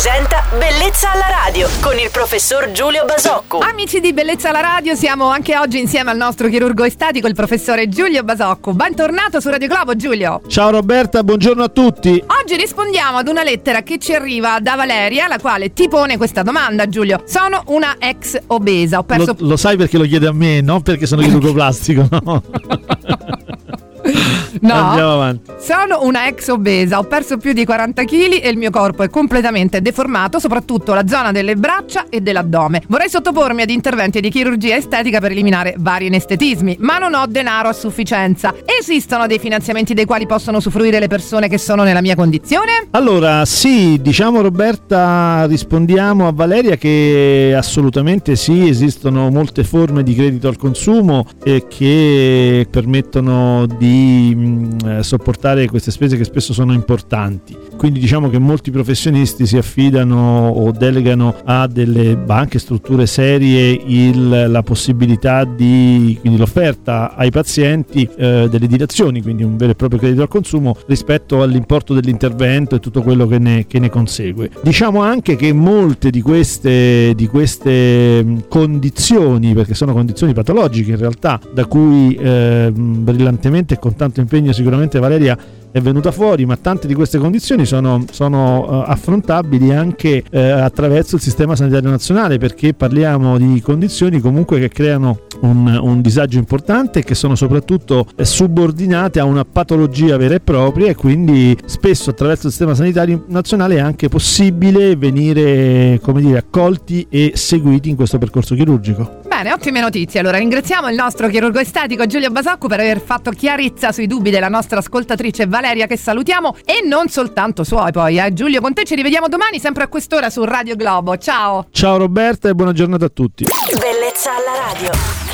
presenta Bellezza alla radio con il professor Giulio Basocco. Amici di Bellezza alla radio, siamo anche oggi insieme al nostro chirurgo estetico, il professore Giulio Basocco. Bentornato su Radio Globo, Giulio. Ciao Roberta, buongiorno a tutti. Oggi rispondiamo ad una lettera che ci arriva da Valeria, la quale ti pone questa domanda, Giulio. Sono una ex obesa, ho perso... Lo, lo sai perché lo chiede a me, non perché sono chirurgo plastico, no? No, Andiamo avanti. sono una ex obesa, ho perso più di 40 kg e il mio corpo è completamente deformato, soprattutto la zona delle braccia e dell'addome. Vorrei sottopormi ad interventi di chirurgia estetica per eliminare vari anestetismi, ma non ho denaro a sufficienza. Esistono dei finanziamenti dei quali possono usufruire le persone che sono nella mia condizione? Allora, sì, diciamo Roberta, rispondiamo a Valeria che assolutamente sì, esistono molte forme di credito al consumo eh, che permettono di mh, eh, sopportare queste spese che spesso sono importanti. Quindi diciamo che molti professionisti si affidano o delegano a delle banche, strutture serie il- la possibilità di, quindi l'offerta ai pazienti eh, delle dilazioni, quindi un vero e proprio credito al consumo rispetto all'importo dell'intervento e tutto quello che ne, che ne consegue. Diciamo anche che molte di queste, di queste mh, condizioni, perché sono condizioni patologiche in realtà, da cui eh, brillantemente e con tanto impegno sicuramente Valeria è venuta fuori, ma tante di queste condizioni sono, sono, eh, affrontabili anche eh, attraverso il sistema sanitario nazionale, perché parliamo di condizioni comunque che creano un, un disagio importante e che sono soprattutto eh, subordinate a una patologia vera e propria e quindi spesso attraverso il sistema sanitario nazionale è anche possibile venire dire, accolti e seguiti in questo percorso chirurgico. Bene, ottime notizie. Allora ringraziamo il nostro chirurgo estetico Giulio Basocco per aver fatto chiarezza sui dubbi della nostra ascoltatrice Valeria che salutiamo e non soltanto suoi poi. Eh. Giulio, con te ci rivediamo domani sempre a quest'ora su Radio Globo. Ciao! Ciao Roberta e buona giornata a tutti. Bellezza alla radio.